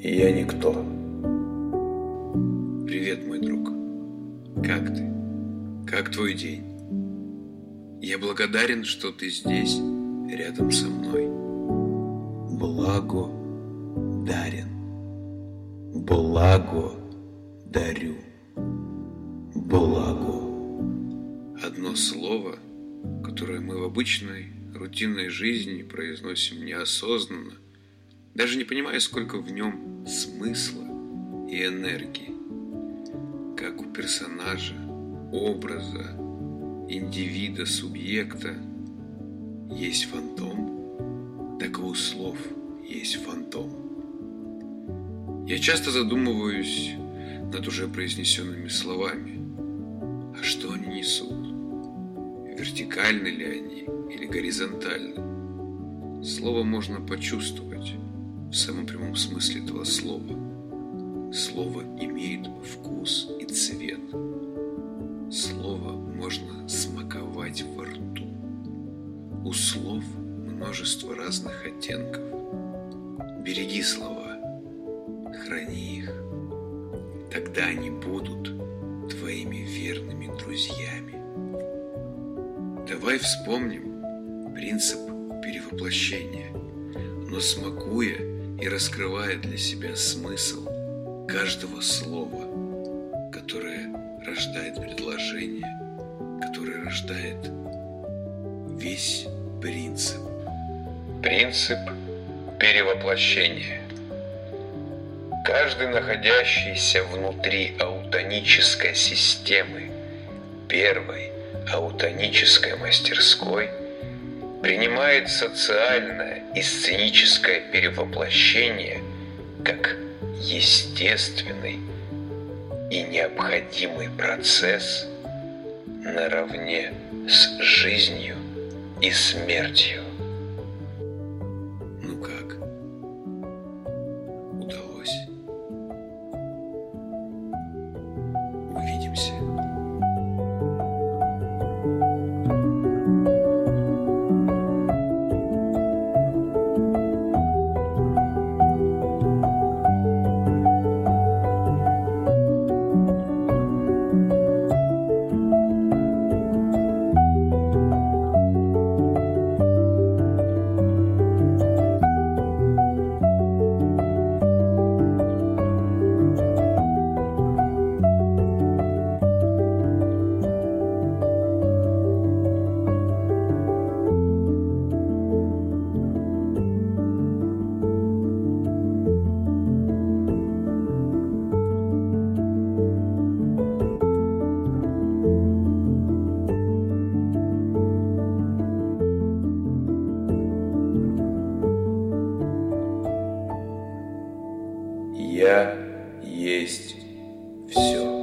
и я никто. Привет, мой друг. Как ты? Как твой день? Я благодарен, что ты здесь, рядом со мной. Благо дарен. Благо дарю. Благо. Одно слово, которое мы в обычной рутинной жизни произносим неосознанно, даже не понимая, сколько в нем смысла и энергии. Как у персонажа, образа, индивида, субъекта есть фантом, так и у слов есть фантом. Я часто задумываюсь над уже произнесенными словами. А что они несут? Вертикальны ли они или горизонтальны? Слово можно почувствовать в самом прямом смысле этого слова. Слово имеет вкус и цвет. Слово можно смаковать во рту. У слов множество разных оттенков. Береги слова, храни их. Тогда они будут твоими верными друзьями. Давай вспомним принцип перевоплощения, но смакуя и раскрывая для себя смысл каждого слова, которое рождает предложение, которое рождает весь принцип. Принцип перевоплощения. Каждый находящийся внутри аутонической системы первой аутонической мастерской принимает социальное и сценическое перевоплощение как естественный и необходимый процесс наравне с жизнью и смертью. Я есть все.